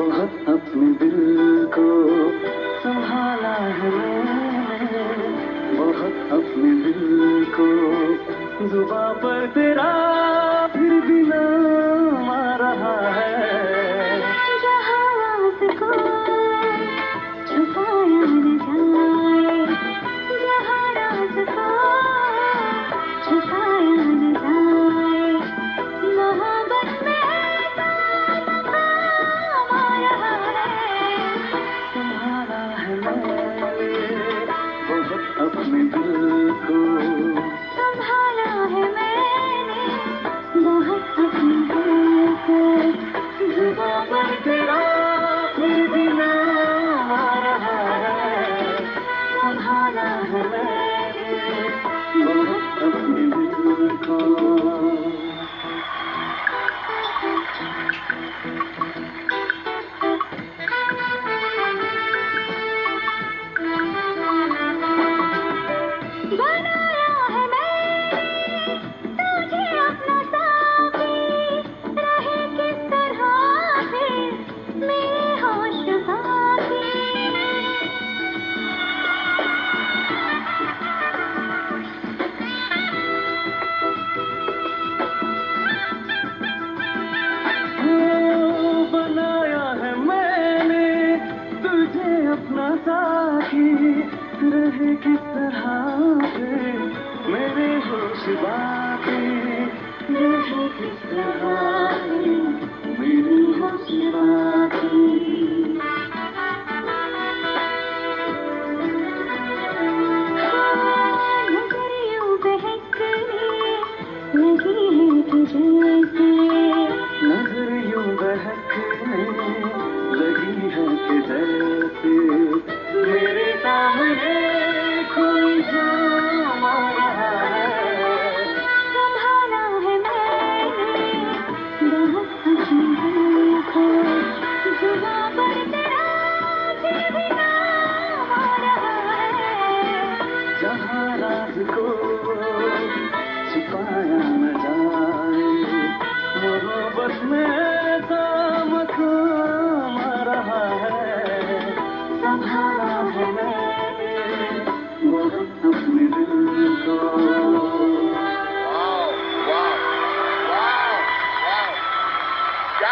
बहुत अपने दिल को संभाला है। बहुत अपने दिल को जुबा पर तेरा ही रहे किस तरह से मेरे होश बातें किस तरह मेरे हो बातें to go to find